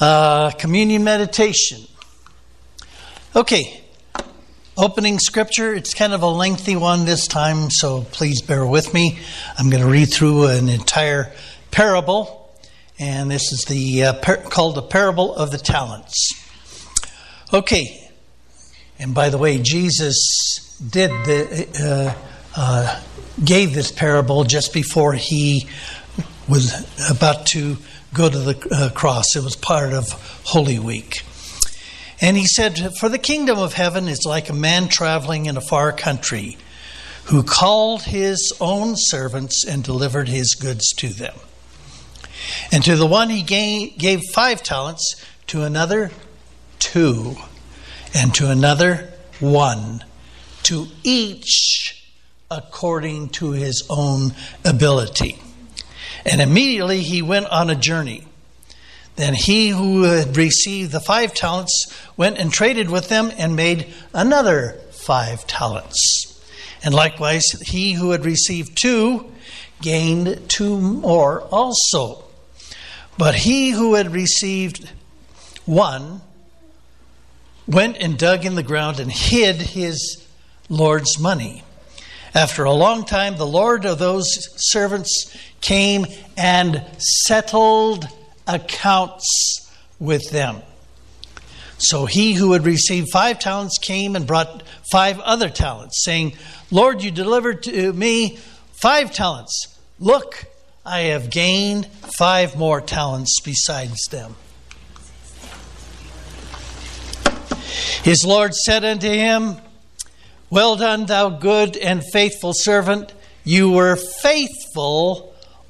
Uh, communion meditation. Okay, opening scripture. It's kind of a lengthy one this time, so please bear with me. I'm going to read through an entire parable, and this is the uh, par- called the parable of the talents. Okay, and by the way, Jesus did the uh, uh gave this parable just before he was about to go to the uh, cross. It was part of Holy Week. And he said, For the kingdom of heaven is like a man traveling in a far country who called his own servants and delivered his goods to them. And to the one he gave five talents, to another two, and to another one, to each according to his own ability. And immediately he went on a journey. Then he who had received the five talents went and traded with them and made another five talents. And likewise, he who had received two gained two more also. But he who had received one went and dug in the ground and hid his Lord's money. After a long time, the Lord of those servants came and settled accounts with them. So he who had received five talents came and brought five other talents, saying, Lord, you delivered to me five talents. Look, I have gained five more talents besides them. His Lord said unto him, Well done, thou good and faithful servant. You were faithful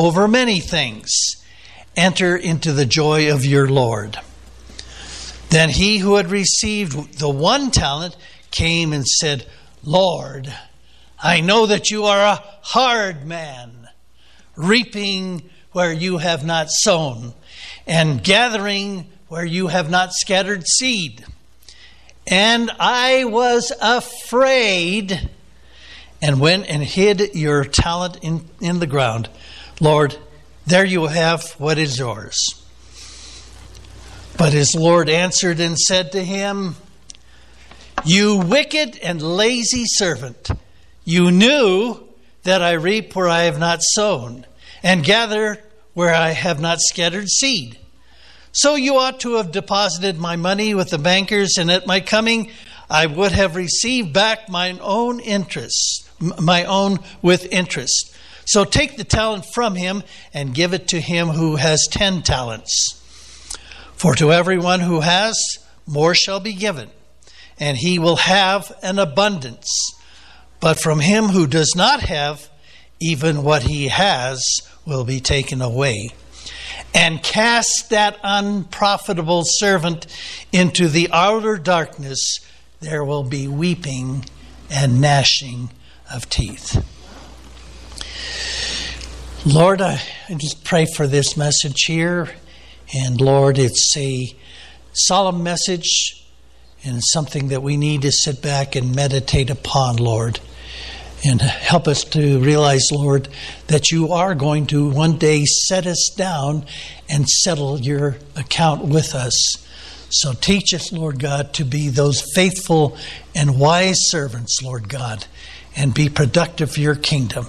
over many things. Enter into the joy of your Lord. Then he who had received the one talent came and said, Lord, I know that you are a hard man, reaping where you have not sown, and gathering where you have not scattered seed. And I was afraid and went and hid your talent in, in the ground. Lord, there you have what is yours. But his Lord answered and said to him, You wicked and lazy servant, you knew that I reap where I have not sown, and gather where I have not scattered seed. So you ought to have deposited my money with the bankers, and at my coming I would have received back mine own interest, my own with interest. So take the talent from him and give it to him who has ten talents. For to everyone who has, more shall be given, and he will have an abundance. But from him who does not have, even what he has will be taken away. And cast that unprofitable servant into the outer darkness, there will be weeping and gnashing of teeth. Lord, I just pray for this message here. And Lord, it's a solemn message and something that we need to sit back and meditate upon, Lord. And help us to realize, Lord, that you are going to one day set us down and settle your account with us. So teach us, Lord God, to be those faithful and wise servants, Lord God, and be productive for your kingdom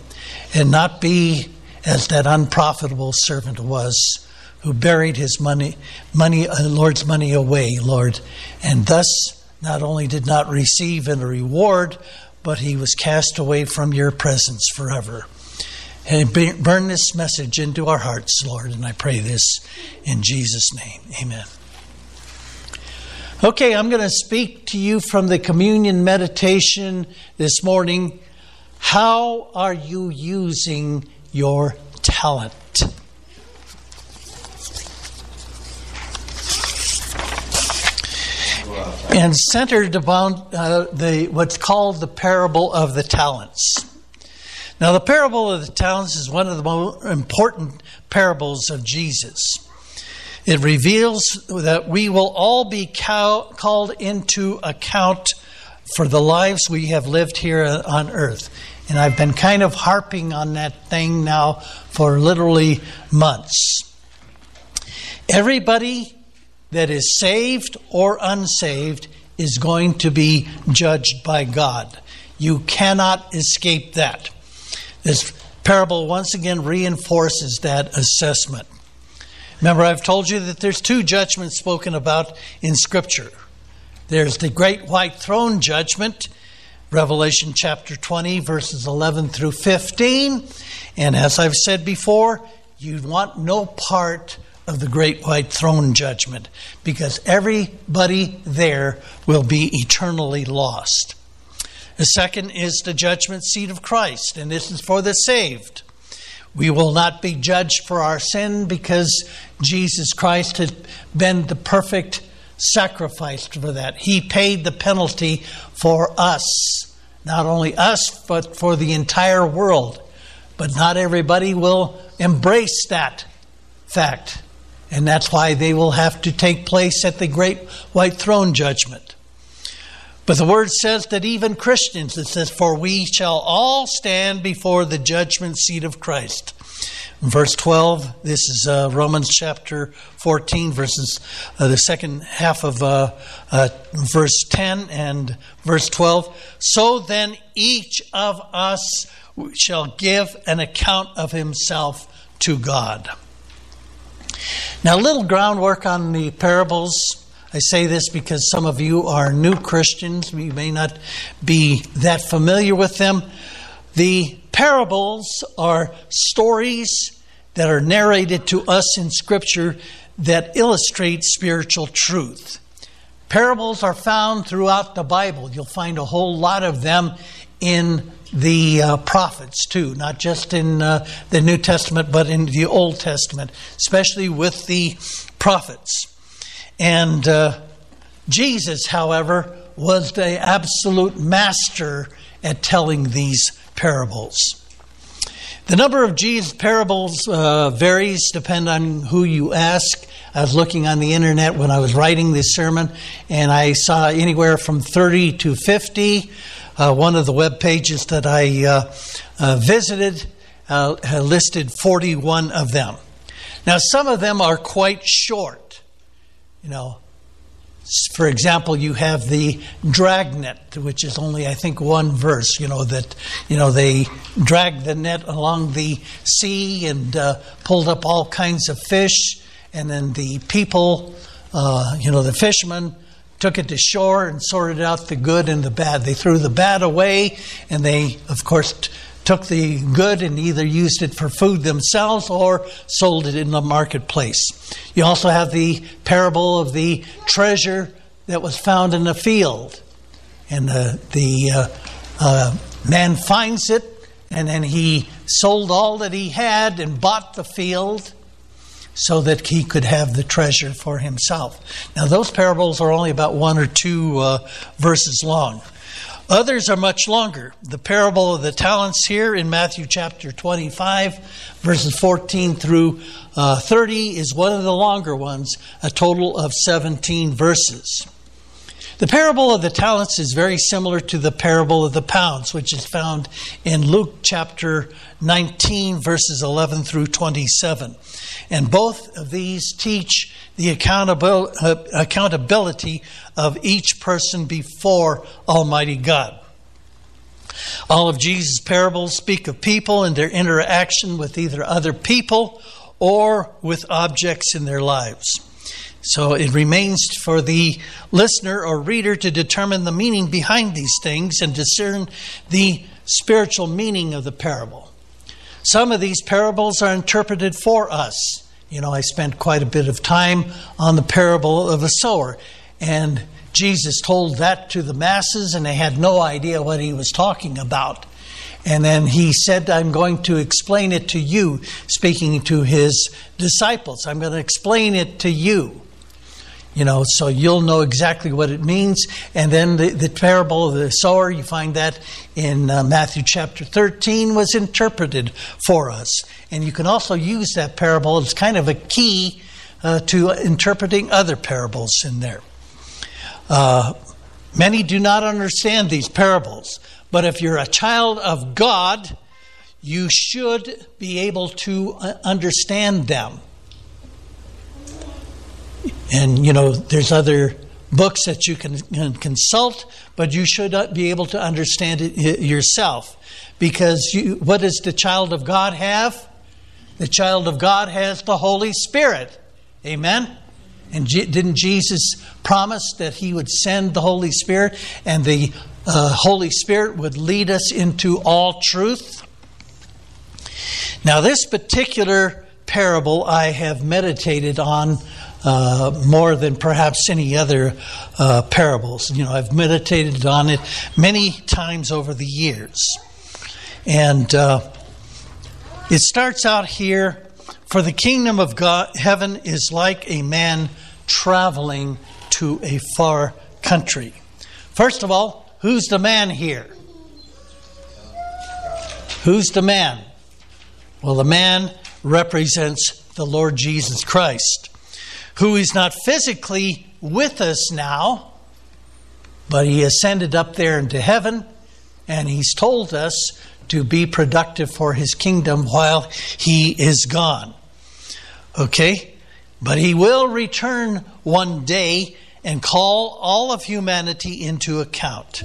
and not be as that unprofitable servant was who buried his money, money, uh, Lord's money away, Lord, and thus not only did not receive in a reward, but he was cast away from your presence forever. And burn this message into our hearts, Lord, and I pray this in Jesus' name. Amen. Okay, I'm going to speak to you from the communion meditation this morning. How are you using your talent. and centered about uh, the what's called the parable of the talents. Now, the parable of the talents is one of the most important parables of Jesus. It reveals that we will all be cow- called into account for the lives we have lived here on earth. And I've been kind of harping on that thing now for literally months. Everybody that is saved or unsaved is going to be judged by God. You cannot escape that. This parable once again reinforces that assessment. Remember, I've told you that there's two judgments spoken about in Scripture. There's the great white throne judgment, Revelation chapter 20, verses 11 through 15. And as I've said before, you want no part of the great white throne judgment because everybody there will be eternally lost. The second is the judgment seat of Christ, and this is for the saved. We will not be judged for our sin because Jesus Christ has been the perfect sacrifice for that. He paid the penalty for us, not only us, but for the entire world. But not everybody will embrace that fact. And that's why they will have to take place at the great white throne judgment. But the word says that even Christians, it says, For we shall all stand before the judgment seat of Christ. Verse 12, this is uh, Romans chapter 14, verses, uh, the second half of uh, uh verse 10 and verse 12. So then each of us shall give an account of himself to God. Now, a little groundwork on the parables. I say this because some of you are new Christians. You may not be that familiar with them. The parables are stories that are narrated to us in Scripture that illustrate spiritual truth. Parables are found throughout the Bible. You'll find a whole lot of them in the uh, prophets too, not just in uh, the New Testament, but in the Old Testament, especially with the prophets. And uh, Jesus, however, was the absolute master at telling these parables. The number of Jesus' parables uh, varies, depend on who you ask. I was looking on the internet when I was writing this sermon, and I saw anywhere from 30 to 50 uh, one of the web pages that I uh, uh, visited uh, listed 41 of them. Now, some of them are quite short. You know, for example, you have the dragnet, which is only, I think, one verse. You know that you know they dragged the net along the sea and uh, pulled up all kinds of fish, and then the people, uh, you know, the fishermen took it to shore and sorted out the good and the bad. They threw the bad away, and they, of course, took the good and either used it for food themselves or sold it in the marketplace. You also have the parable of the treasure that was found in the field. And the, the uh, uh, man finds it, and then he sold all that he had and bought the field so that he could have the treasure for himself. Now, those parables are only about one or two uh, verses long. Others are much longer. The parable of the talents here in Matthew chapter 25, verses 14 through uh, 30, is one of the longer ones, a total of 17 verses. The parable of the talents is very similar to the parable of the pounds, which is found in Luke chapter 19, verses 11 through 27. And both of these teach the uh, accountability of each person before Almighty God. All of Jesus' parables speak of people and their interaction with either other people or with objects in their lives. So it remains for the listener or reader to determine the meaning behind these things and discern the spiritual meaning of the parable. Some of these parables are interpreted for us. You know, I spent quite a bit of time on the parable of a sower, and Jesus told that to the masses, and they had no idea what he was talking about. And then he said, I'm going to explain it to you, speaking to his disciples. I'm going to explain it to you. You know, so you'll know exactly what it means. And then the, the parable of the sower, you find that in uh, Matthew chapter 13, was interpreted for us. And you can also use that parable as kind of a key uh, to interpreting other parables in there. Uh, many do not understand these parables, but if you're a child of God, you should be able to uh, understand them. And, you know, there's other books that you can, can consult, but you should be able to understand it yourself. Because you, what does the child of God have? The child of God has the Holy Spirit. Amen? And G- didn't Jesus promise that he would send the Holy Spirit and the uh, Holy Spirit would lead us into all truth? Now, this particular parable I have meditated on uh, more than perhaps any other uh, parables. You know, I've meditated on it many times over the years. And uh, it starts out here For the kingdom of God, heaven is like a man traveling to a far country. First of all, who's the man here? Who's the man? Well, the man represents the Lord Jesus Christ who is not physically with us now, but he ascended up there into heaven, and he's told us to be productive for his kingdom while he is gone. Okay? But he will return one day and call all of humanity into account.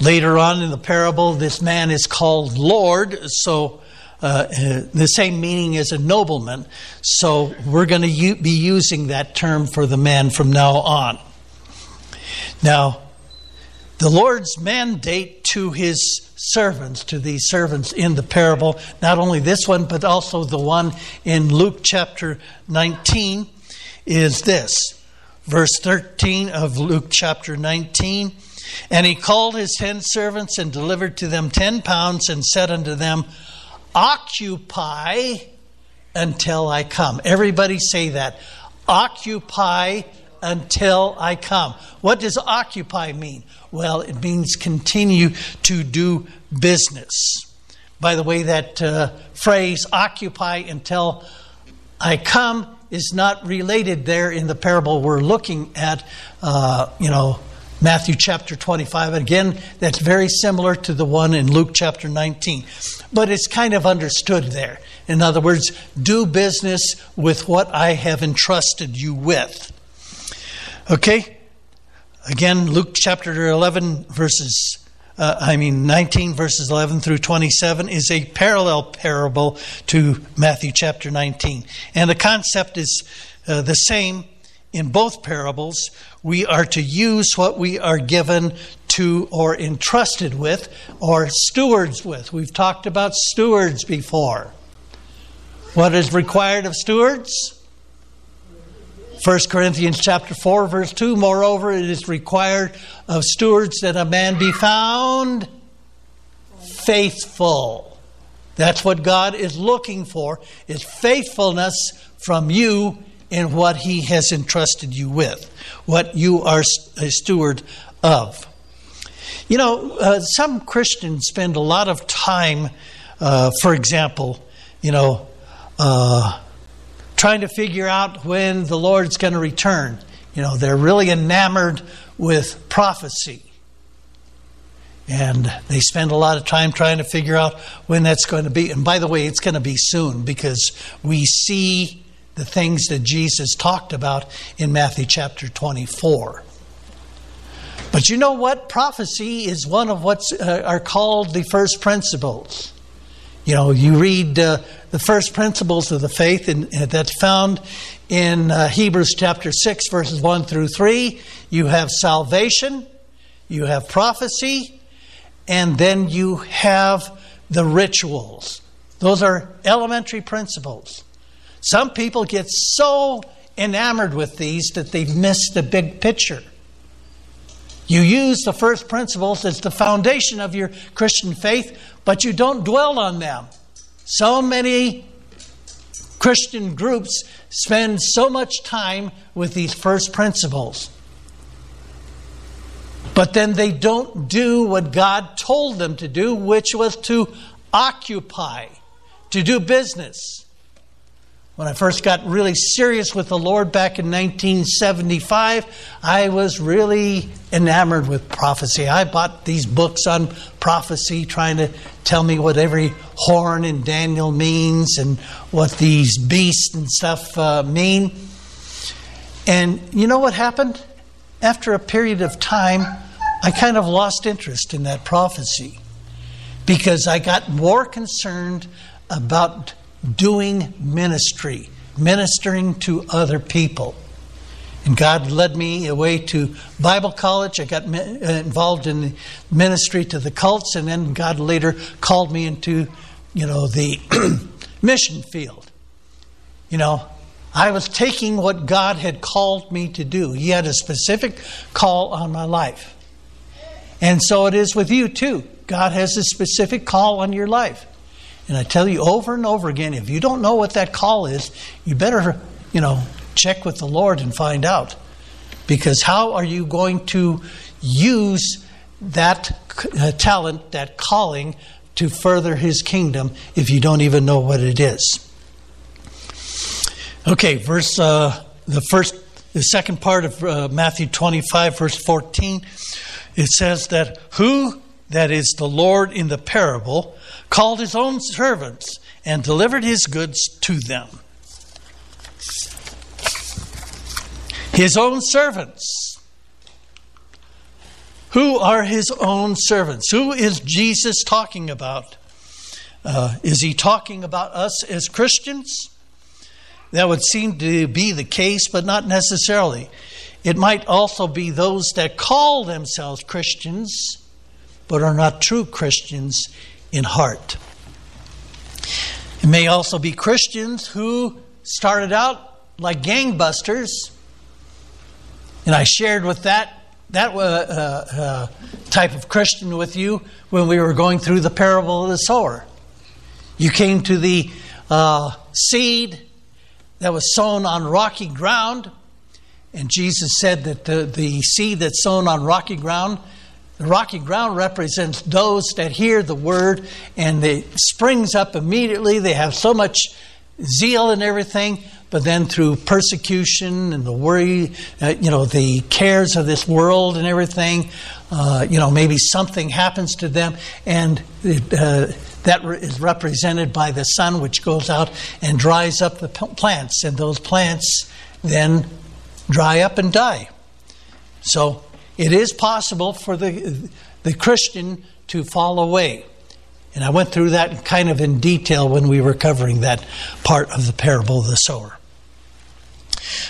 Later on in the parable, this man is called Lord, so uh, the same meaning as a nobleman. So we're going to u- be using that term for the man from now on. Now, the Lord's mandate to his servants, to these servants in the parable, not only this one, but also the one in Luke chapter 19, is this. Verse 13 of Luke chapter 19. And he called his ten servants and delivered to them ten pounds and said unto them, Occupy until I come. Everybody say that. Occupy until I come. What does occupy mean? Well, it means continue to do business. By the way, that uh, phrase, occupy until I come, is not related there in the parable we're looking at, uh, you know, Matthew chapter 25. Again, that's very similar to the one in Luke chapter 19. But it's kind of understood there. In other words, do business with what I have entrusted you with. Okay? Again, Luke chapter 11, verses, uh, I mean, 19, verses 11 through 27 is a parallel parable to Matthew chapter 19. And the concept is uh, the same in both parables, we are to use what we are given to or entrusted with or stewards with. We've talked about stewards before. What is required of stewards? 1 Corinthians chapter 4 verse 2 moreover it is required of stewards that a man be found faithful. That's what God is looking for is faithfulness from you in what He has entrusted you with, what you are a steward of. You know, uh, some Christians spend a lot of time, uh, for example, you know, uh, trying to figure out when the Lord's going to return. You know, they're really enamored with prophecy. And they spend a lot of time trying to figure out when that's going to be. And by the way, it's going to be soon because we see the things that Jesus talked about in Matthew chapter 24. But you know what? Prophecy is one of what uh, are called the first principles. You know, you read uh, the first principles of the faith, and uh, that's found in uh, Hebrews chapter 6, verses 1 through 3. You have salvation, you have prophecy, and then you have the rituals. Those are elementary principles. Some people get so enamored with these that they've missed the big picture. You use the first principles as the foundation of your Christian faith, but you don't dwell on them. So many Christian groups spend so much time with these first principles. But then they don't do what God told them to do, which was to occupy, to do business. When I first got really serious with the Lord back in 1975, I was really enamored with prophecy. I bought these books on prophecy, trying to tell me what every horn in Daniel means and what these beasts and stuff uh, mean. And you know what happened? After a period of time, I kind of lost interest in that prophecy because I got more concerned about doing ministry, ministering to other people. And God led me away to Bible college. I got uh, involved in ministry to the cults, and then God later called me into, you know, the mission field. You know, I was taking what God had called me to do. He had a specific call on my life. And so it is with you too. God has a specific call on your life. And I tell you over and over again, if you don't know what that call is, you better, you know, check with the Lord and find out. Because how are you going to use that uh, talent, that calling, to further His kingdom if you don't even know what it is? Okay, verse uh, the first, the second part of uh, Matthew twenty-five, verse fourteen, it says that who that is the Lord in the parable called his own servants and delivered his goods to them. His own servants. Who are his own servants? Who is Jesus talking about? Uh, is he talking about us as Christians? That would seem to be the case, but not necessarily. It might also be those that call themselves Christians, but are not true Christians in heart. It may also be Christians who started out like gangbusters, and I shared with that that uh, uh, type of Christian with you when we were going through the parable of the sower. You came to the uh, seed that was sown on rocky ground, and Jesus said that the, the seed that's sown on rocky ground the rocky ground represents those that hear the word and it springs up immediately. They have so much zeal and everything, but then through persecution and the worry, uh, you know, the cares of this world and everything, uh, you know, maybe something happens to them, and it, uh, that is represented by the sun, which goes out and dries up the plants, and those plants then dry up and die. So it is possible for the, the Christian to fall away. And I went through that kind of in detail when we were covering that part of the parable of the sower.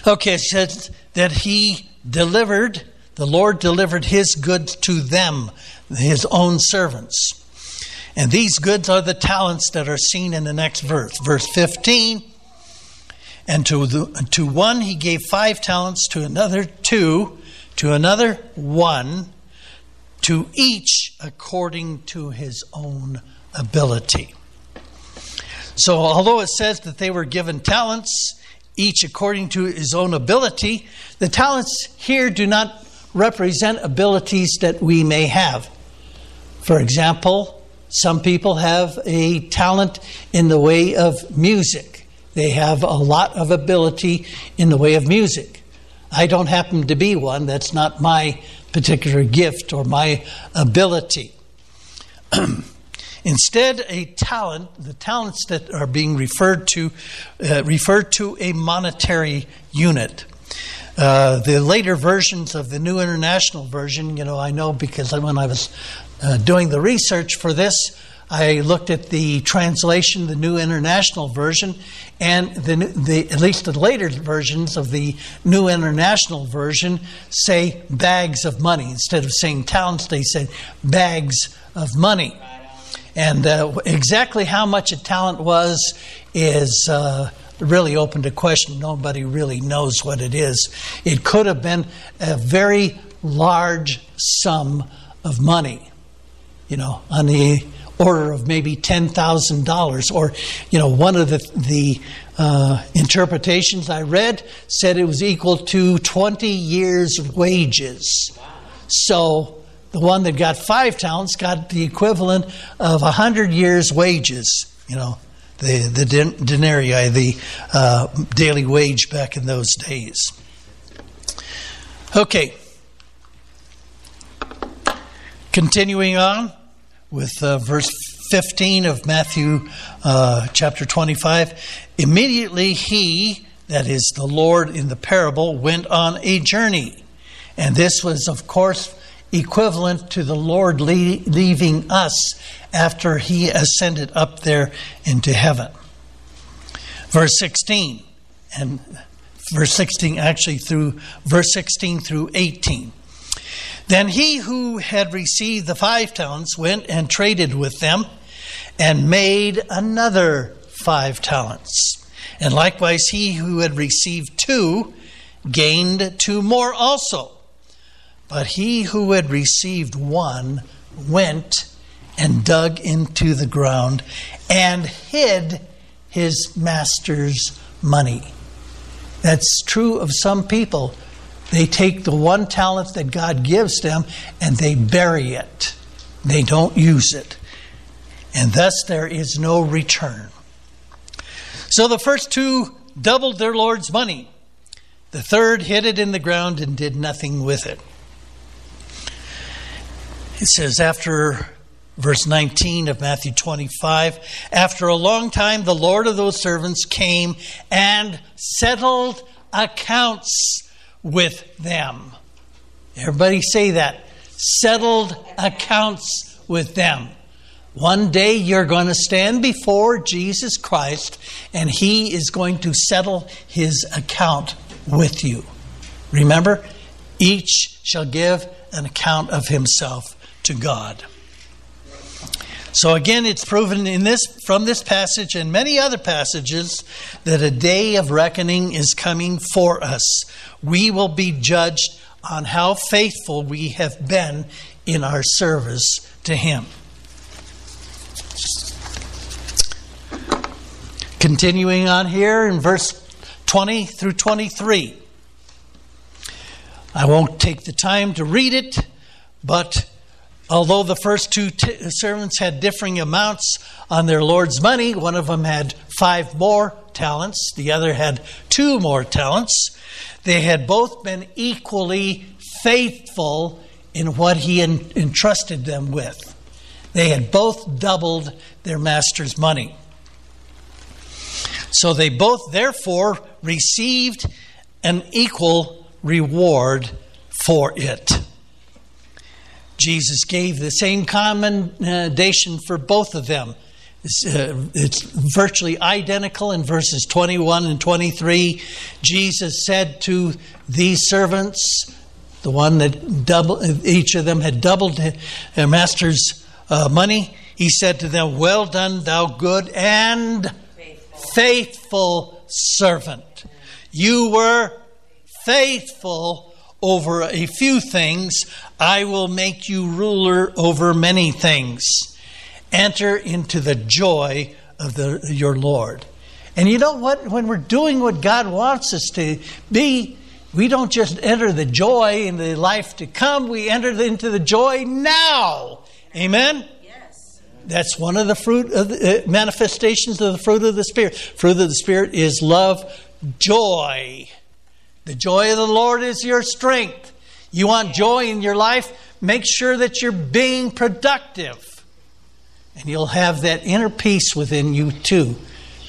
Okay, it says that he delivered, the Lord delivered his goods to them, his own servants. And these goods are the talents that are seen in the next verse. Verse 15. And to, the, to one he gave five talents, to another two to another one, to each according to his own ability. So, although it says that they were given talents, each according to his own ability, the talents here do not represent abilities that we may have. For example, some people have a talent in the way of music. They have a lot of ability in the way of music. I don't happen to be one. That's not my particular gift or my ability. Instead, a talent, the talents that are being referred to, uh, referred to a monetary unit. Uh, the later versions of the New International Version, you know, I know because when I was uh, doing the research for this, I looked at the translation, the New International Version, and the, the, at least the later versions of the New International Version say bags of money. Instead of saying talents, they said bags of money. And uh, exactly how much a talent was is uh, really open to question. Nobody really knows what it is. It could have been a very large sum of money, you know, on the order of maybe $10,000 or, you know, one of the, the uh, interpretations I read said it was equal to 20 years' wages. So the one that got five talents got the equivalent of 100 years' wages, you know, the, the denarii, the uh, daily wage back in those days. Okay. Continuing on with uh, verse 15 of Matthew uh, chapter 25. Immediately he, that is the Lord in the parable, went on a journey. And this was, of course, equivalent to the Lord leaving us after he ascended up there into heaven. Verse 16, and verse 16 actually through verse 16 through 18. Then he who had received the five talents went and traded with them and made another five talents. And likewise, he who had received two gained two more also. But he who had received one went and dug into the ground and hid his master's money. That's true of some people. They take the one talent that God gives them and they bury it, they don't use it. And thus there is no return. So the first two doubled their Lord's money. The third hid it in the ground and did nothing with it. It says, after verse 19 of Matthew 25, after a long time, the Lord of those servants came and settled accounts with them. Everybody say that. Settled accounts with them. One day you're going to stand before Jesus Christ and he is going to settle his account with you. Remember, each shall give an account of himself to God. So again, it's proven in this from this passage and many other passages that a day of reckoning is coming for us. We will be judged on how faithful we have been in our service to him. Continuing on here in verse 20 through 23. I won't take the time to read it, but Although the first two t- servants had differing amounts on their Lord's money, one of them had five more talents, the other had two more talents. They had both been equally faithful in what he en- entrusted them with. They had both doubled their master's money. So they both, therefore, received an equal reward for it. Jesus gave the same commendation for both of them. It's, uh, it's, virtually identical in verses 21 and 23. Jesus said to these servants, the one that double, each of them had doubled their master's uh, money, he said to them, Well done, thou good and faithful, faithful servant. You were faithful over a few things, I will make you ruler over many things. Enter into the joy of the, your Lord. And you know what? When we're doing what God wants us to be, we don't just enter the joy in the life to come, we enter into the joy now. Amen? Yes. That's one of the fruit of the, uh, manifestations of the fruit of the Spirit. Fruit of the Spirit is love, joy the joy of the Lord is your strength. You want joy in your life? Make sure that you're being productive. And you'll have that inner peace within you too,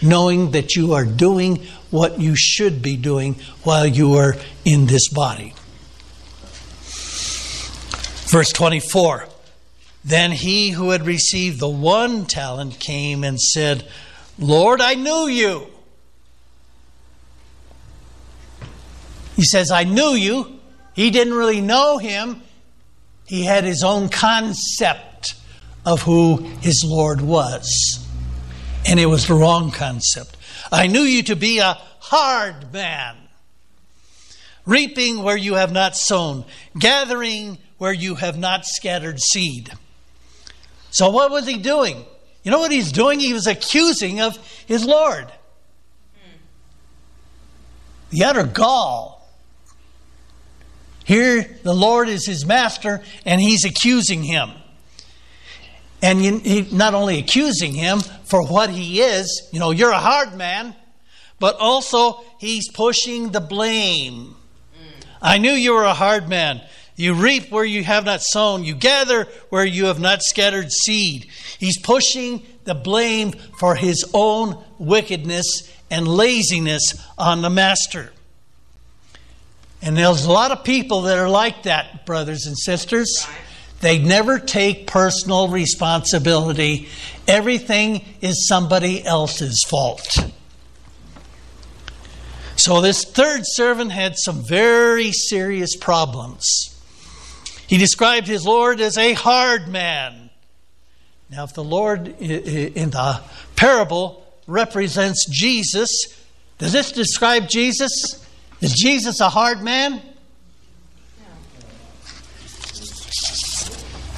knowing that you are doing what you should be doing while you are in this body. Verse 24 Then he who had received the one talent came and said, Lord, I knew you He says, I knew you. He didn't really know him. He had his own concept of who his Lord was. And it was the wrong concept. I knew you to be a hard man, reaping where you have not sown, gathering where you have not scattered seed. So, what was he doing? You know what he's doing? He was accusing of his Lord. the utter gall. Here, the Lord is his master, and he's accusing him. And you, he, not only accusing him for what he is, you know, you're a hard man, but also he's pushing the blame. Mm. I knew you were a hard man. You reap where you have not sown, you gather where you have not scattered seed. He's pushing the blame for his own wickedness and laziness on the master. And there's a lot of people that are like that, brothers and sisters. They never take personal responsibility. Everything is somebody else's fault. So, this third servant had some very serious problems. He described his Lord as a hard man. Now, if the Lord in the parable represents Jesus, does this describe Jesus? Is Jesus a hard man?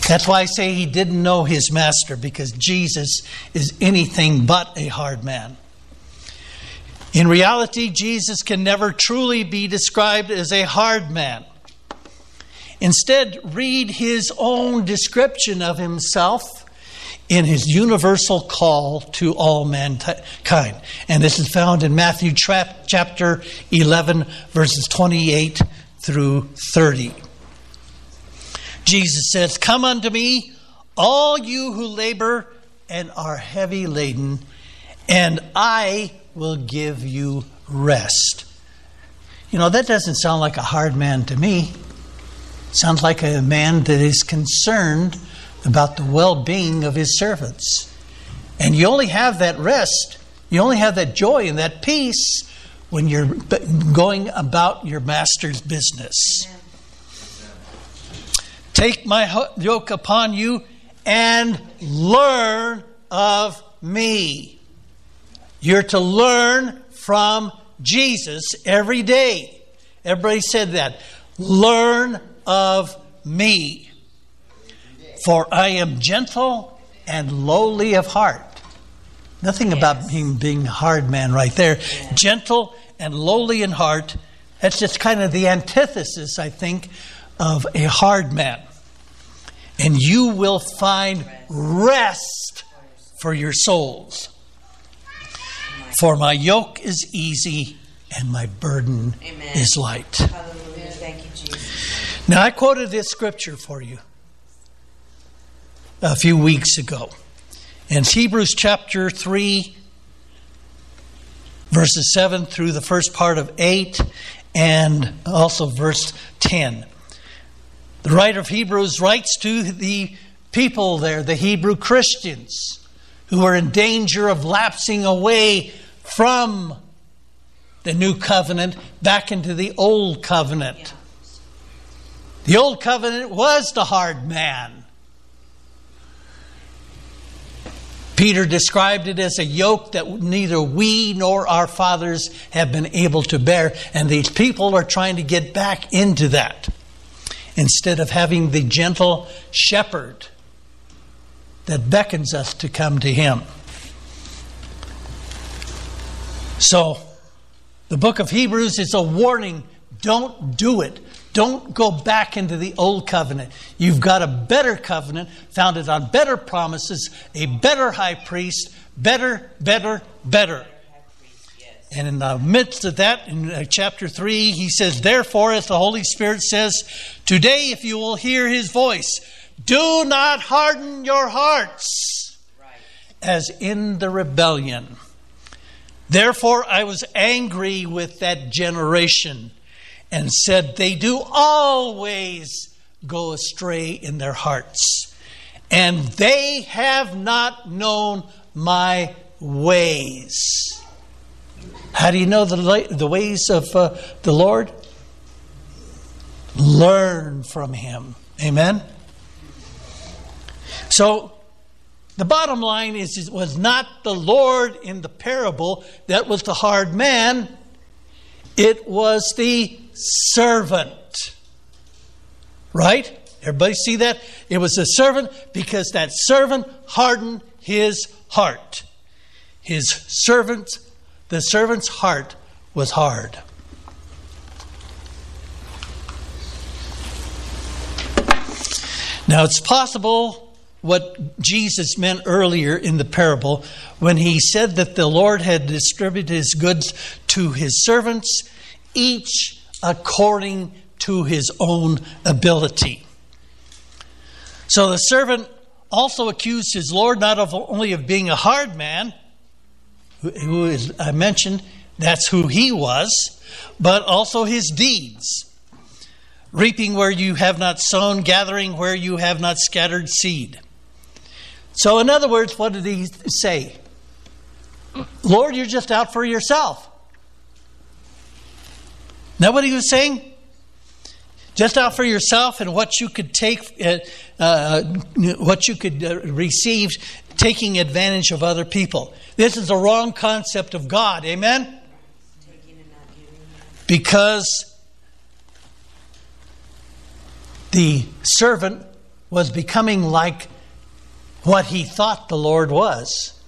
That's why I say he didn't know his master, because Jesus is anything but a hard man. In reality, Jesus can never truly be described as a hard man. Instead, read his own description of himself in his universal call to all mankind. And this is found in Matthew chapter 11, verses 28 through 30. Jesus says, Come unto me, all you who labor and are heavy laden, and I will give you rest. You know, that doesn't sound like a hard man to me. sounds like a man that is concerned about the well being of his servants. And you only have that rest, you only have that joy and that peace when you're going about your master's business. Take my yoke upon you and learn of me. You're to learn from Jesus every day. Everybody said that. Learn of me. For I am gentle and lowly of heart. Nothing yes. about being a hard man right there. Yeah. Gentle and lowly in heart. That's just kind of the antithesis, I think, of a hard man and you will find rest for your souls. For my yoke is easy and my burden Amen. is light. Hallelujah. Thank you, Jesus. Now, I quoted this scripture for you a few weeks ago. And it's Hebrews chapter 3, verses 7 through the first part of 8, and also verse 10. The writer of Hebrews writes to the people there, the Hebrew Christians, who are in danger of lapsing away from the new covenant back into the old covenant. The old covenant was the hard man. Peter described it as a yoke that neither we nor our fathers have been able to bear, and these people are trying to get back into that instead of having the gentle shepherd that beckons us to come to him. So, the book of Hebrews is a warning don't do it. Don't go back into the old covenant. You've got a better covenant founded on better promises, a better high priest, better, better, better. And in the midst of that, in uh, chapter 3, he says, Therefore, as the Holy Spirit says, Today, if you will hear his voice, do not harden your hearts as in the rebellion. Therefore, I was angry with that generation and said, They do always go astray in their hearts, and they have not known my ways. How do you know the, the ways of uh, the Lord? Learn from Him. Amen? So, the bottom line is it was not the Lord in the parable that was the hard man, it was the servant. Right? Everybody see that? It was the servant because that servant hardened his heart. His servant the servant's heart was hard. Now, it's possible what Jesus meant earlier in the parable when he said that the Lord had distributed his goods to his servants, each according to his own ability. So the servant also accused his Lord not of, only of being a hard man, who is I mentioned that's who he was, but also his deeds. Reaping where you have not sown, gathering where you have not scattered seed. So, in other words, what did he say? Lord, you're just out for yourself. Know what he was saying? Just out for yourself and what you could take, uh, uh, what you could uh, receive, taking advantage of other people. This is the wrong concept of God. Amen? Because the servant was becoming like what he thought the Lord was.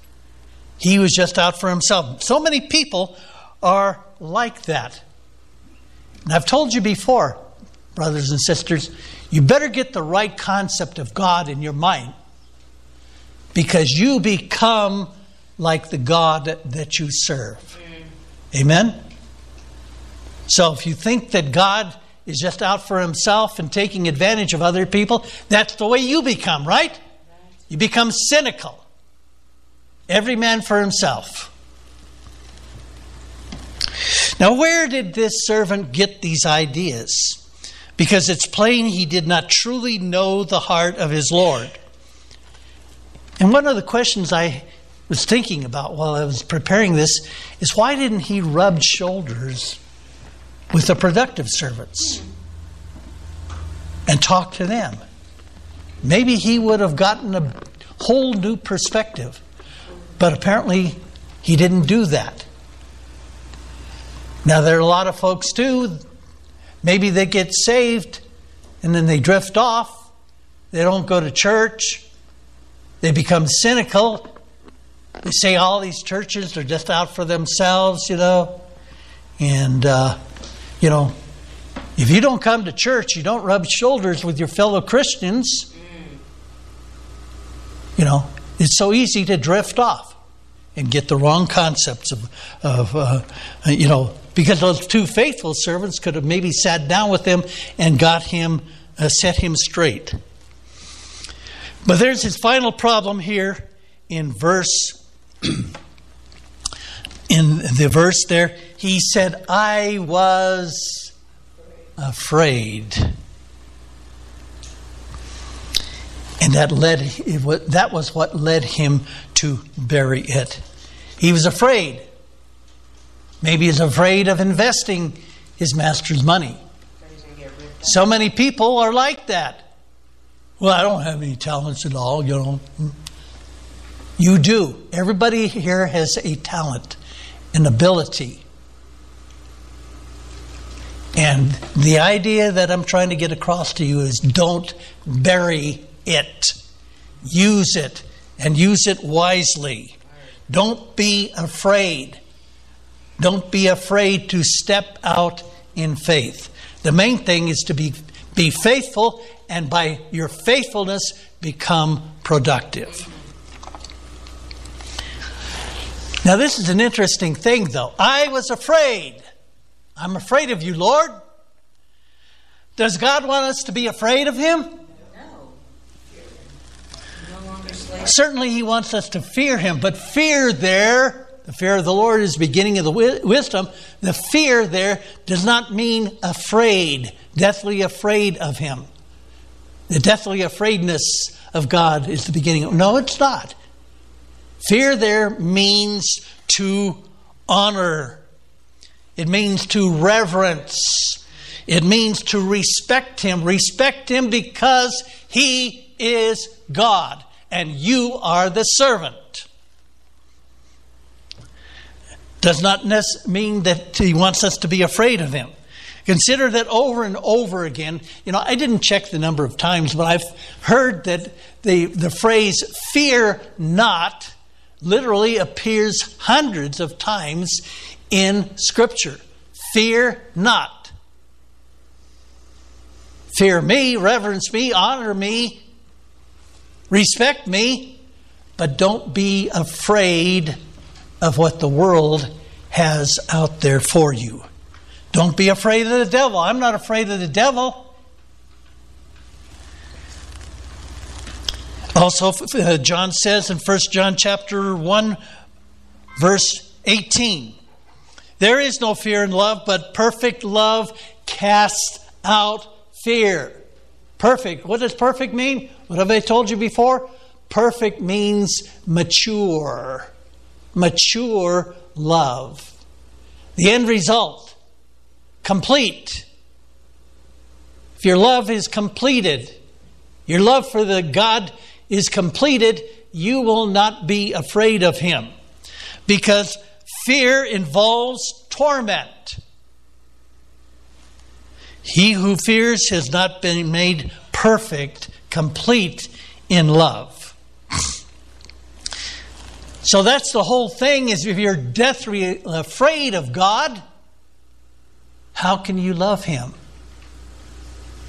He was just out for himself. So many people are like that. And I've told you before, brothers and sisters, you better get the right concept of God in your mind because you become like the God that you serve. Amen? So if you think that God is just out for himself and taking advantage of other people, that's the way you become, right? You become cynical. Every man for himself. Now, where did this servant get these ideas? Because it's plain he did not truly know the heart of his Lord. And one of the questions I was thinking about while I was preparing this is why didn't he rub shoulders with the productive servants and talk to them? Maybe he would have gotten a whole new perspective. But apparently, he didn't do that. Now, there are a lot of folks too. Maybe they get saved and then they drift off. They don't go to church. They become cynical. They say all these churches are just out for themselves, you know. And, uh, you know, if you don't come to church, you don't rub shoulders with your fellow Christians, you know, it's so easy to drift off and get the wrong concepts of, of uh, you know, because those two faithful servants could have maybe sat down with him and got him, uh, set him straight. But there's his final problem here in verse, in the verse there. He said, I was afraid. And that led that was what led him to bury it. He was afraid. Maybe he's afraid of investing his master's money. So many people are like that. Well, I don't have any talents at all, you know. You do. Everybody here has a talent, an ability. And the idea that I'm trying to get across to you is don't bury it. Use it and use it wisely. Don't be afraid. Don't be afraid to step out in faith. The main thing is to be, be faithful, and by your faithfulness, become productive. Now, this is an interesting thing, though. I was afraid. I'm afraid of you, Lord. Does God want us to be afraid of Him? No. Certainly, He wants us to fear Him, but fear there, the fear of the Lord is the beginning of the wisdom. The fear there does not mean afraid, deathly afraid of Him. The deathly afraidness of God is the beginning. Of, no, it's not. Fear there means to honor, it means to reverence, it means to respect Him. Respect Him because He is God and you are the servant. Does not mean that he wants us to be afraid of him. Consider that over and over again. You know, I didn't check the number of times, but I've heard that the, the phrase fear not literally appears hundreds of times in Scripture. Fear not. Fear me, reverence me, honor me, Respect me, but don't be afraid of what the world has out there for you. Don't be afraid of the devil. I'm not afraid of the devil. Also, uh, John says in 1 John chapter 1, verse 18, there is no fear in love, but perfect love casts out fear. Perfect. What does perfect mean? What have I told you before? Perfect means mature. Mature love. The end result, complete. If your love is completed, your love for the God is completed, you will not be afraid of him. Because fear involves torment. He who fears has not been made perfect, complete in love. So that's the whole thing is if you're deathly afraid of God, how can you love him?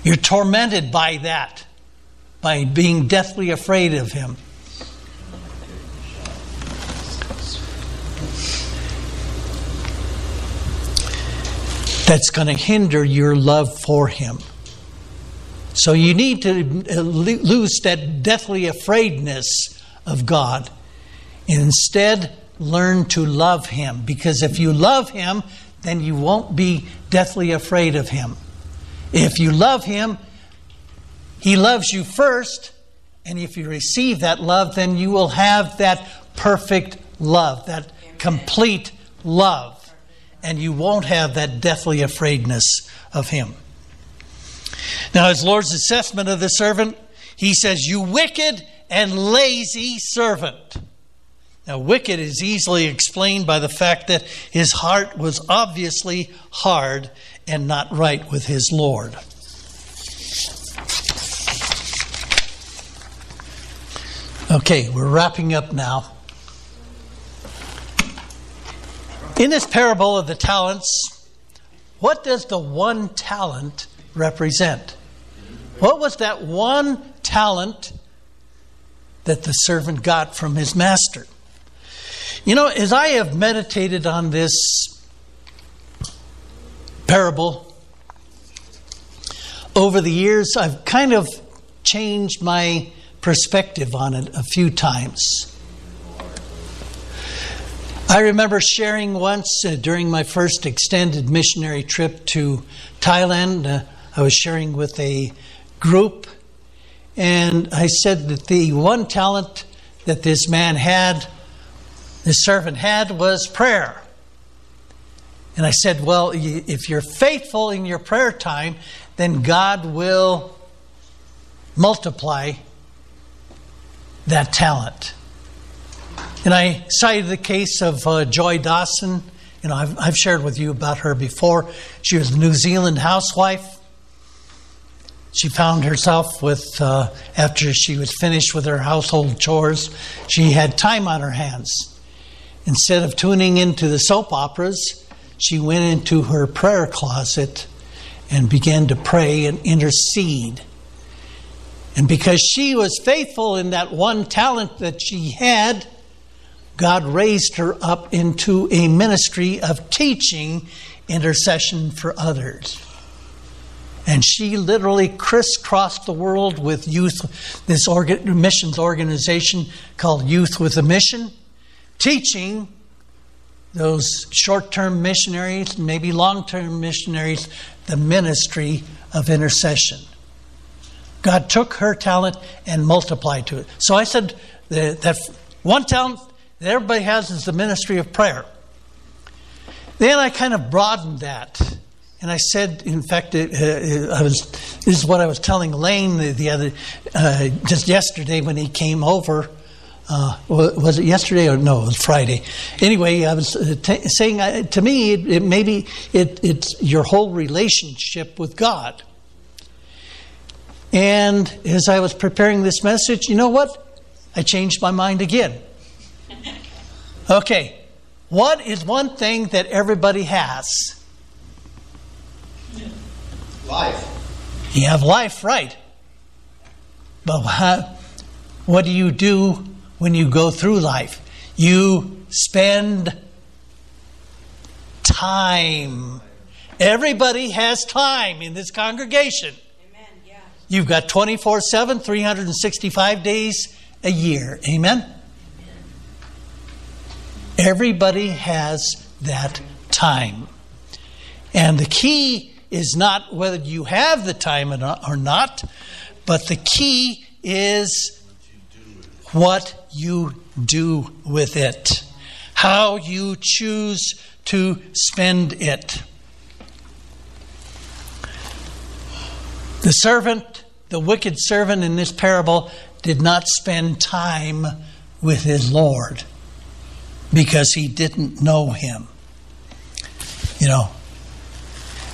You're tormented by that, by being deathly afraid of him. That's going to hinder your love for him. So you need to uh, lose that deathly afraidness of God. Instead, learn to love Him. Because if you love Him, then you won't be deathly afraid of Him. If you love Him, He loves you first. And if you receive that love, then you will have that perfect love, that complete love. And you won't have that deathly afraidness of Him. Now, his Lord's assessment of the servant, he says, You wicked and lazy servant. Now, wicked is easily explained by the fact that his heart was obviously hard and not right with his Lord. Okay, we're wrapping up now. In this parable of the talents, what does the one talent represent? What was that one talent that the servant got from his master? You know, as I have meditated on this parable over the years, I've kind of changed my perspective on it a few times. I remember sharing once uh, during my first extended missionary trip to Thailand. Uh, I was sharing with a group, and I said that the one talent that this man had, this servant had, was prayer. And I said, Well, if you're faithful in your prayer time, then God will multiply that talent. And I cited the case of uh, Joy Dawson. You know, I've, I've shared with you about her before. She was a New Zealand housewife she found herself with, uh, after she was finished with her household chores, she had time on her hands. Instead of tuning into the soap operas, she went into her prayer closet and began to pray and intercede. And because she was faithful in that one talent that she had, God raised her up into a ministry of teaching intercession for others. And she literally crisscrossed the world with youth, this missions organization called Youth with a Mission, teaching those short term missionaries, maybe long term missionaries, the ministry of intercession. God took her talent and multiplied to it. So I said that one talent that everybody has is the ministry of prayer. Then I kind of broadened that and I said, in fact, it, uh, I was. This is what I was telling Lane the, the other, uh, just yesterday when he came over. Uh, was it yesterday or no? It was Friday. Anyway, I was uh, t- saying uh, to me, it, it maybe it, it's your whole relationship with God. And as I was preparing this message, you know what? I changed my mind again. Okay, what is one thing that everybody has? Life. You have life, right. But how, what do you do when you go through life? You spend time. Everybody has time in this congregation. Amen. Yeah. You've got 24 7, 365 days a year. Amen? Everybody has that time. And the key is not whether you have the time or not, but the key is what you do with it, how you choose to spend it. The servant, the wicked servant in this parable, did not spend time with his Lord because he didn't know him. You know,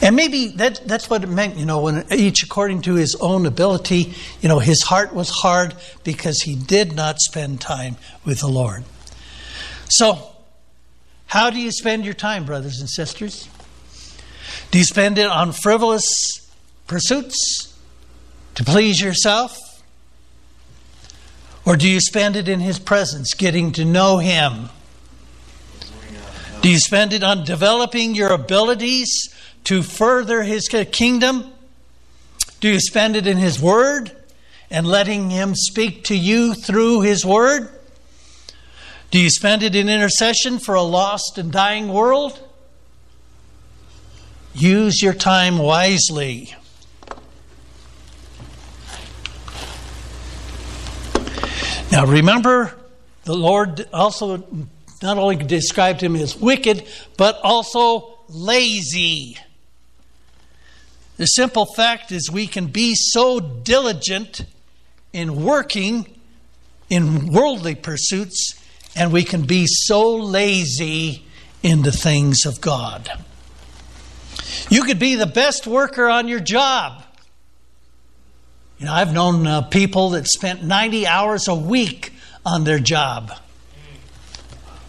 and maybe that, that's what it meant, you know, when each according to his own ability, you know, his heart was hard because he did not spend time with the Lord. So, how do you spend your time, brothers and sisters? Do you spend it on frivolous pursuits to please yourself? Or do you spend it in his presence, getting to know him? Do you spend it on developing your abilities to further his kingdom? Do you spend it in his word and letting him speak to you through his word? Do you spend it in intercession for a lost and dying world? Use your time wisely. Now remember, the Lord also not only described him as wicked, but also lazy. The simple fact is, we can be so diligent in working in worldly pursuits, and we can be so lazy in the things of God. You could be the best worker on your job. You know, I've known uh, people that spent 90 hours a week on their job.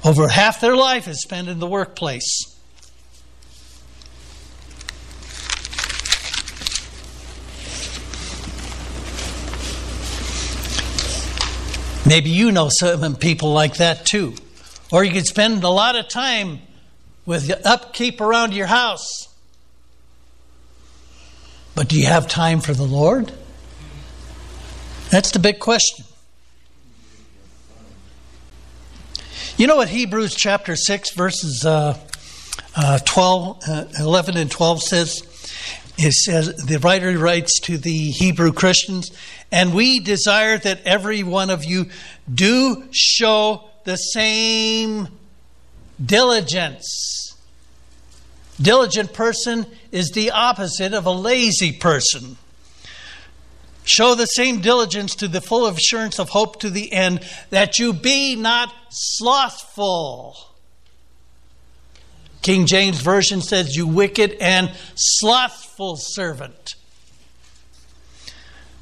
Over half their life is spent in the workplace. Maybe you know some people like that too. Or you could spend a lot of time with upkeep around your house. But do you have time for the Lord? That's the big question. You know what Hebrews chapter 6, verses uh, uh, 12, uh, 11 and 12 says? It says, the writer writes to the Hebrew Christians, and we desire that every one of you do show the same diligence. Diligent person is the opposite of a lazy person. Show the same diligence to the full assurance of hope to the end, that you be not slothful. King James Version says, You wicked and slothful servant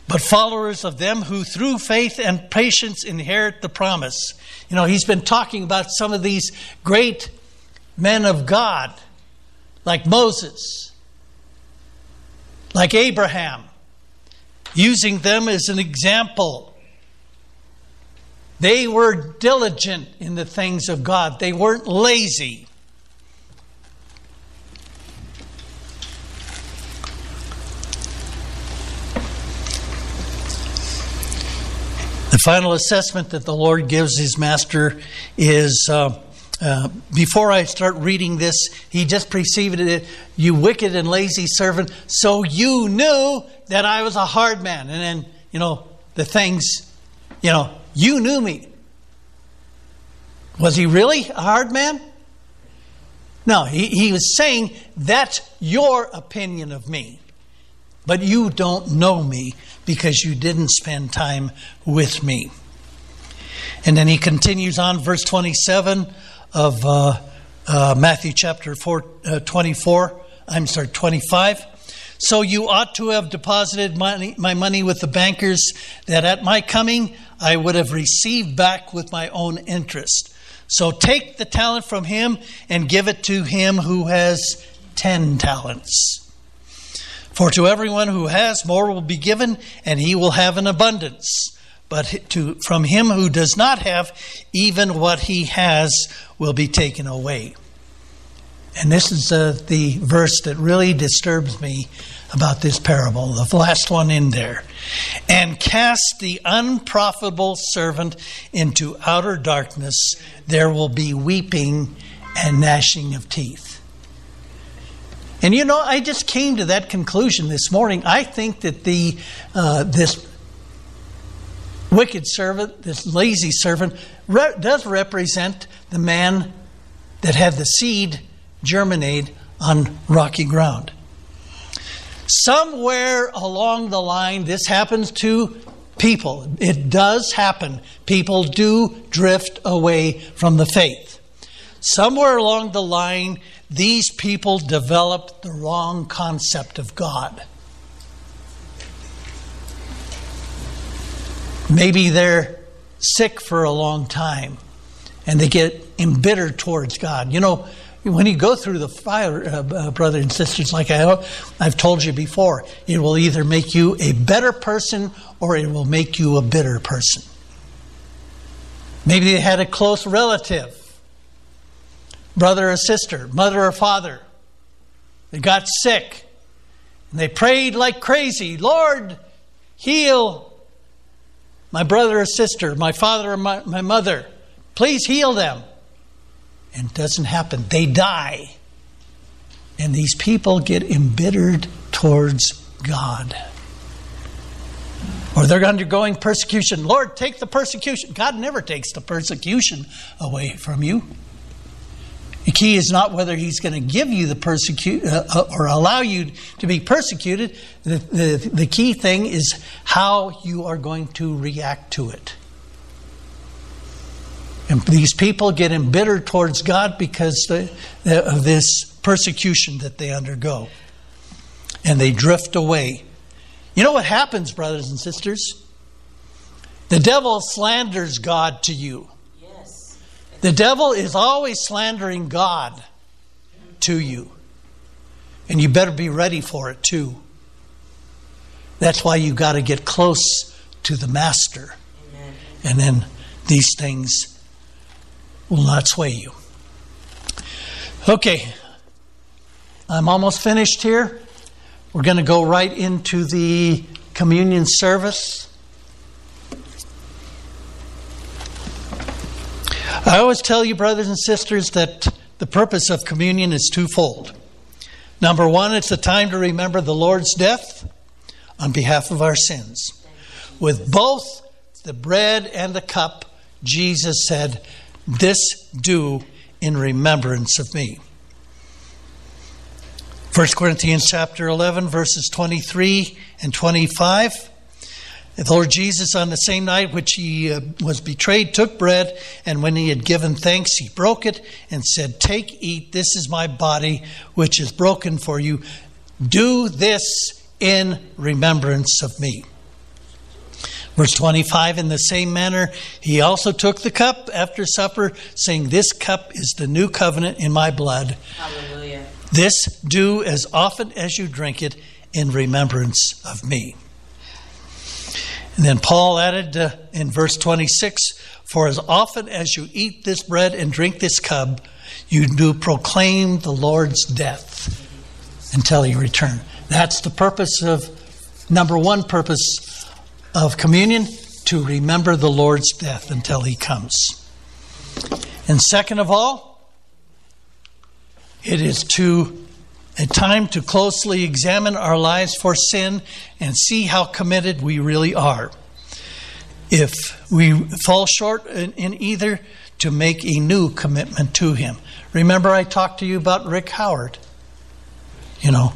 but followers of them who through faith and patience inherit the promise. You know, he's been talking about some of these great men of God, like Moses, like Abraham, using them as an example. They were diligent in the things of God, they weren't lazy. The final assessment that the Lord gives his master is uh, uh, before I start reading this, he just preceded it, you wicked and lazy servant, so you knew that I was a hard man. And then, you know, the things, you know, you knew me. Was he really a hard man? No, he, he was saying, that's your opinion of me. But you don't know me because you didn't spend time with me. And then he continues on, verse 27 of uh, uh, Matthew chapter four, uh, 24. I'm sorry, 25. So you ought to have deposited money, my money with the bankers, that at my coming I would have received back with my own interest. So take the talent from him and give it to him who has ten talents. For to everyone who has, more will be given, and he will have an abundance. but to, from him who does not have, even what he has will be taken away. And this is uh, the verse that really disturbs me about this parable, the last one in there. And cast the unprofitable servant into outer darkness, there will be weeping and gnashing of teeth. And you know, I just came to that conclusion this morning. I think that the uh, this wicked servant, this lazy servant, re- does represent the man that had the seed germinate on rocky ground. Somewhere along the line, this happens to people. It does happen. People do drift away from the faith. Somewhere along the line, these people developed the wrong concept of God. Maybe they're sick for a long time and they get embittered towards God. You know, when you go through the fire, uh, uh, brothers and sisters, like I, I've told you before, it will either make you a better person or it will make you a bitter person. Maybe they had a close relative, brother or sister, mother or father. They got sick and they prayed like crazy Lord, heal my brother or sister, my father or my, my mother. Please heal them and it doesn't happen. They die. And these people get embittered towards God. Or they're undergoing persecution. Lord, take the persecution. God never takes the persecution away from you. The key is not whether He's going to give you the persecute uh, uh, or allow you to be persecuted. The, the, the key thing is how you are going to react to it. And these people get embittered towards God because of this persecution that they undergo. And they drift away. You know what happens, brothers and sisters? The devil slanders God to you. The devil is always slandering God to you. And you better be ready for it too. That's why you got to get close to the master. Amen. And then these things will not sway you. Okay, I'm almost finished here. We're going to go right into the communion service. I always tell you, brothers and sisters, that the purpose of communion is twofold. Number one, it's a time to remember the Lord's death on behalf of our sins. With both the bread and the cup, Jesus said, this do in remembrance of me. 1 Corinthians chapter 11 verses 23 and 25 the Lord Jesus, on the same night which he uh, was betrayed, took bread, and when he had given thanks, he broke it and said, Take, eat, this is my body, which is broken for you. Do this in remembrance of me. Verse 25, in the same manner, he also took the cup after supper, saying, This cup is the new covenant in my blood. Hallelujah. This do as often as you drink it in remembrance of me. And then Paul added uh, in verse 26 For as often as you eat this bread and drink this cup, you do proclaim the Lord's death until he return. That's the purpose of, number one purpose of communion to remember the Lord's death until he comes. And second of all, it is to a time to closely examine our lives for sin and see how committed we really are. If we fall short in, in either, to make a new commitment to Him. Remember, I talked to you about Rick Howard. You know,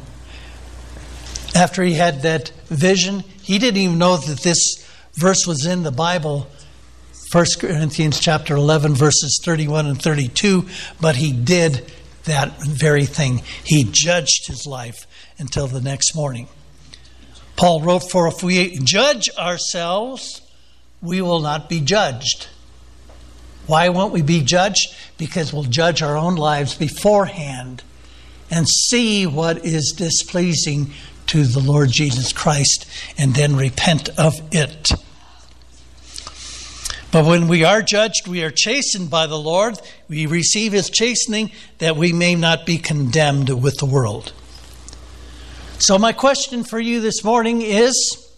after he had that vision, he didn't even know that this verse was in the Bible, 1 Corinthians chapter 11, verses 31 and 32, but he did that very thing. He judged his life until the next morning. Paul wrote, For if we judge ourselves, we will not be judged. Why won't we be judged? Because we'll judge our own lives beforehand and see what is displeasing to the Lord Jesus Christ and then repent of it. But when we are judged, we are chastened by the Lord. We receive his chastening that we may not be condemned with the world. So, my question for you this morning is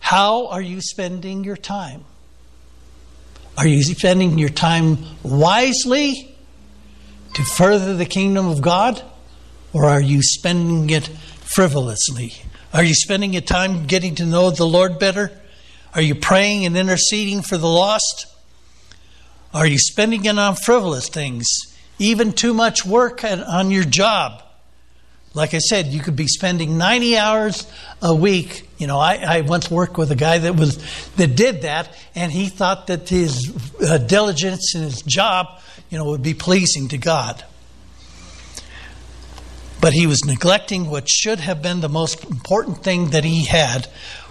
how are you spending your time? Are you spending your time wisely to further the kingdom of God? Or are you spending it frivolously? Are you spending your time getting to know the Lord better? Are you praying and interceding for the lost? Are you spending it on frivolous things? Even too much work on your job? Like I said, you could be spending 90 hours a week. You know, I, I once worked with a guy that was that did that, and he thought that his uh, diligence in his job, you know, would be pleasing to God. But he was neglecting what should have been the most important thing that he had,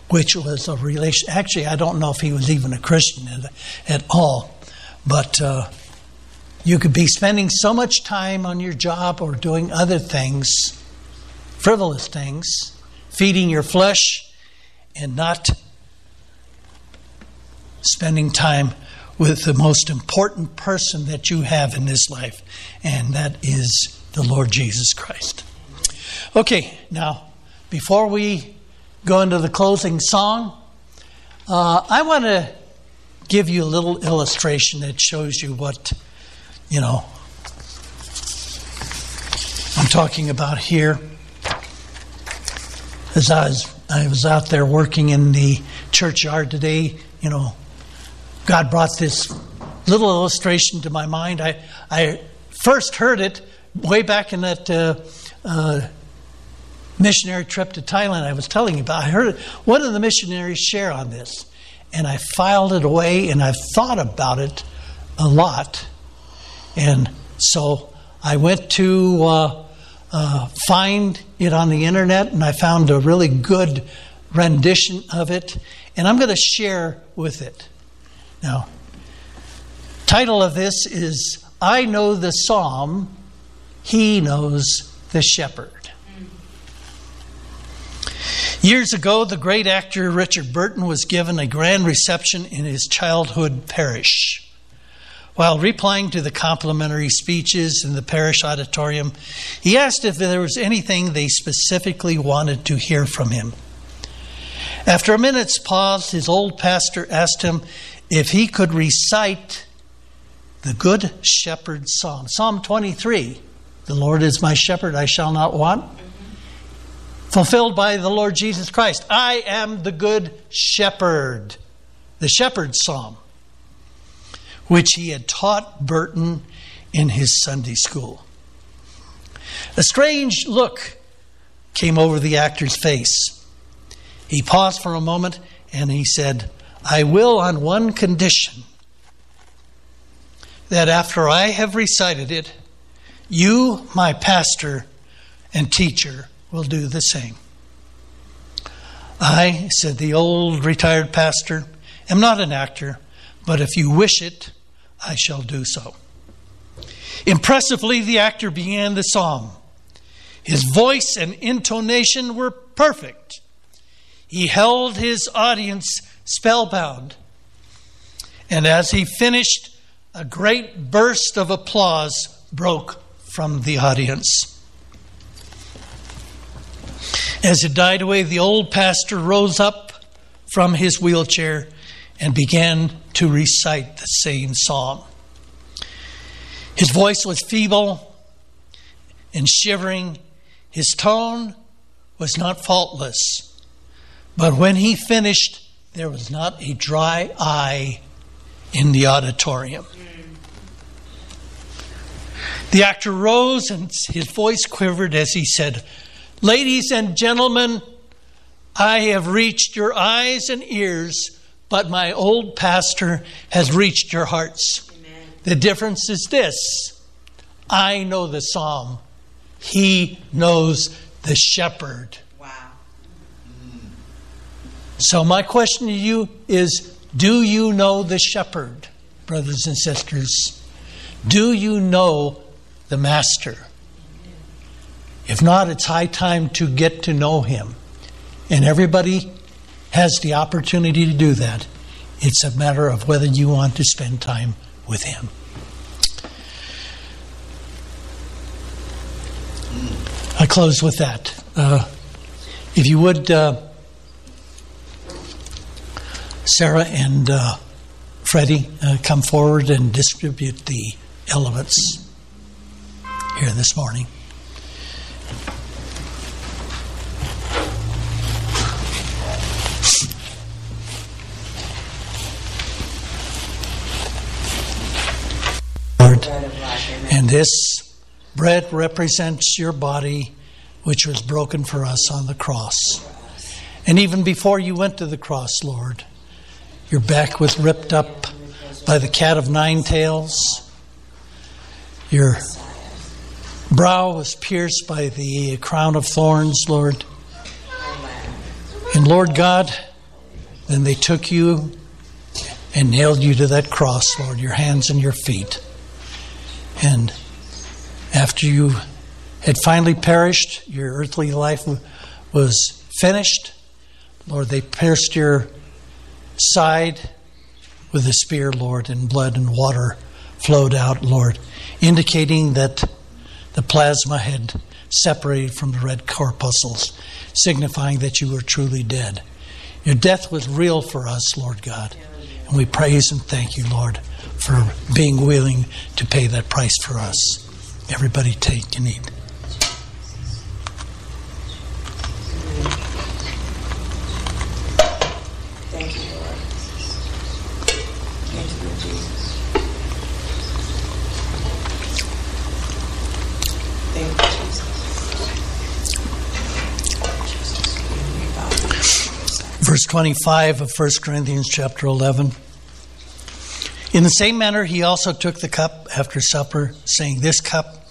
which was a relation. Actually, I don't know if he was even a Christian at, at all, but uh, you could be spending so much time on your job or doing other things frivolous things, feeding your flesh, and not spending time with the most important person that you have in this life, and that is the Lord Jesus Christ. Okay, now, before we go into the closing song, uh, I want to give you a little illustration that shows you what, you know, I'm talking about here as I was, I was out there working in the churchyard today, you know, God brought this little illustration to my mind. I, I first heard it way back in that uh, uh, missionary trip to Thailand I was telling you about. I heard one of the missionaries share on this, and I filed it away and I've thought about it a lot. And so I went to uh, uh, find it on the internet, and I found a really good rendition of it, and I'm going to share with it. Now, title of this is I Know the Psalm, He Knows the Shepherd. Years ago, the great actor Richard Burton was given a grand reception in his childhood parish. While replying to the complimentary speeches in the parish auditorium, he asked if there was anything they specifically wanted to hear from him. After a minute's pause, his old pastor asked him if he could recite the Good Shepherd Psalm. Psalm 23 The Lord is my shepherd, I shall not want. Fulfilled by the Lord Jesus Christ. I am the Good Shepherd. The Shepherd's Psalm which he had taught Burton in his Sunday school. A strange look came over the actor's face. He paused for a moment and he said, I will on one condition that after I have recited it, you, my pastor and teacher, will do the same. I, said the old retired pastor, am not an actor, but if you wish it, I shall do so. Impressively, the actor began the psalm. His voice and intonation were perfect. He held his audience spellbound. And as he finished, a great burst of applause broke from the audience. As it died away, the old pastor rose up from his wheelchair and began to recite the same psalm. His voice was feeble and shivering. His tone was not faultless. But when he finished, there was not a dry eye in the auditorium. The actor rose and his voice quivered as he said, Ladies and gentlemen, I have reached your eyes and ears but my old pastor has reached your hearts. Amen. The difference is this I know the psalm, he knows the shepherd. Wow. So, my question to you is Do you know the shepherd, brothers and sisters? Do you know the master? If not, it's high time to get to know him. And everybody has the opportunity to do that It's a matter of whether you want to spend time with Him. I close with that. Uh, if you would, uh, Sarah and uh, Freddie, uh, come forward and distribute the elements here this morning. Lord, and this bread represents your body, which was broken for us on the cross. And even before you went to the cross, Lord, your back was ripped up by the cat of nine tails. Your brow was pierced by the crown of thorns, Lord. And Lord God, then they took you and nailed you to that cross, Lord, your hands and your feet. And after you had finally perished, your earthly life was finished. Lord, they pierced your side with a spear, Lord, and blood and water flowed out, Lord, indicating that the plasma had separated from the red corpuscles, signifying that you were truly dead. Your death was real for us, Lord God. And we praise and thank you, Lord, for being willing to pay that price for us. Everybody take and eat. Thank you, Lord. Thank you, Jesus. Thank you, Jesus. Verse 25 of 1 Corinthians chapter 11. In the same manner, he also took the cup after supper, saying, This cup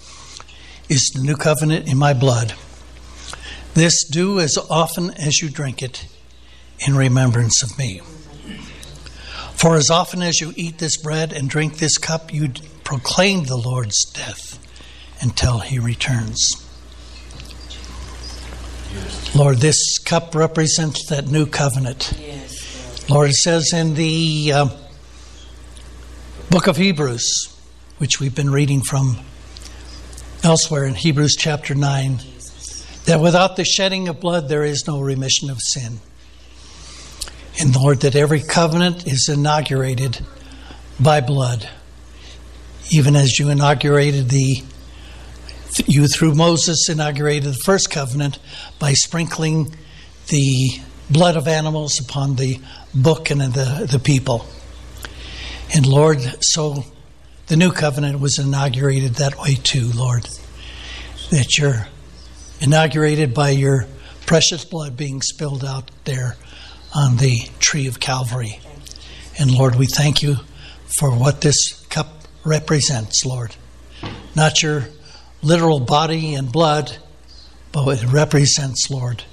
is the new covenant in my blood. This do as often as you drink it in remembrance of me. For as often as you eat this bread and drink this cup, you proclaim the Lord's death until he returns. Lord, this cup represents that new covenant. Yes, Lord, it says in the uh, book of Hebrews, which we've been reading from elsewhere in Hebrews chapter 9, that without the shedding of blood there is no remission of sin. And Lord, that every covenant is inaugurated by blood, even as you inaugurated the you through Moses inaugurated the first covenant by sprinkling the blood of animals upon the book and the, the people. And Lord, so the new covenant was inaugurated that way too, Lord. That you're inaugurated by your precious blood being spilled out there on the tree of Calvary. And Lord, we thank you for what this cup represents, Lord. Not your literal body and blood, but it represents, Lord,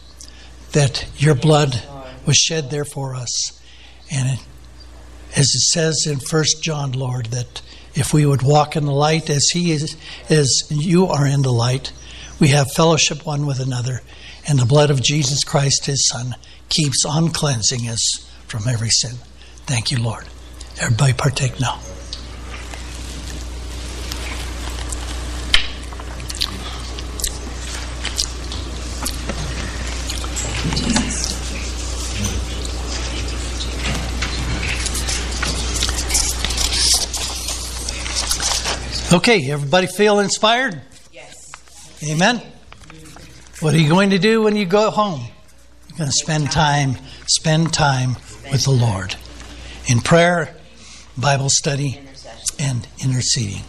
that your blood was shed there for us. And it, as it says in First John, Lord, that if we would walk in the light as He is, as you are in the light, we have fellowship one with another, and the blood of Jesus Christ, His Son, keeps on cleansing us from every sin. Thank you, Lord. Everybody partake now. Okay, everybody feel inspired? Yes. Amen. What are you going to do when you go home? You're going to spend time, spend time with the Lord in prayer, Bible study, and interceding.